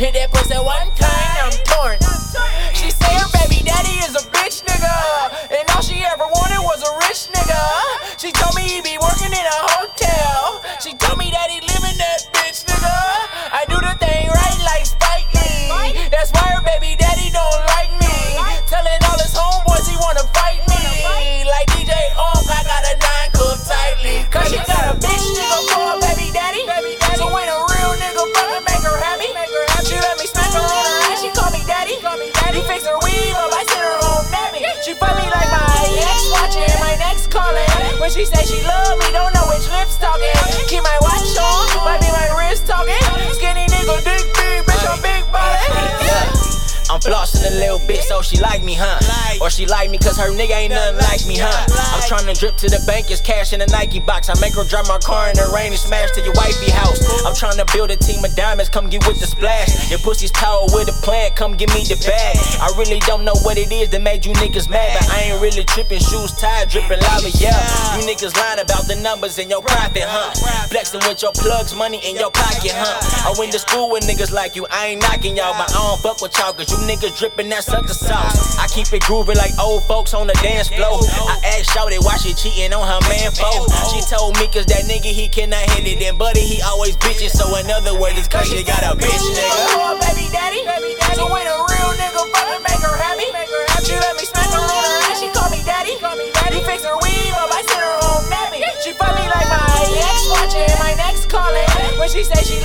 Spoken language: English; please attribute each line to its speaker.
Speaker 1: Hit that pussy one time, she say she love me, don't know I'm
Speaker 2: flossing a little bit, so she like me, huh? Or she like me cause her nigga ain't nothing like me, huh? I'm tryna drip to the bank, it's cash in a Nike box. I make her drive my car in the rain and smash to your wifey house. I'm tryna build a team of diamonds, come get with the splash. Your pussy's power with a plan, come give me the bag. I really don't know what it is that made you niggas mad, but I ain't really tripping. Shoes tied, dripping lava, yeah. You niggas lying about the numbers in your profit, huh? Flexing with your plugs, money in your pocket, huh? I went to school with niggas like you, I ain't knocking y'all, but I don't fuck with y'all, cause you niggas dripping that sucker sauce. I keep it grooving like old folks on the dance floor. I asked Shawty why she cheating on her man foe. She told me cause that nigga he cannot hit it, and buddy he always bitching. So in other words, it's cause she got a bitch nigga.
Speaker 1: Oh, baby daddy. So when a real nigga fucking make her happy, she let me smack her on her ass. She call me daddy. He fix her weave up, I send her home nappy. She fuck me like my ex watching, my next calling. When she say she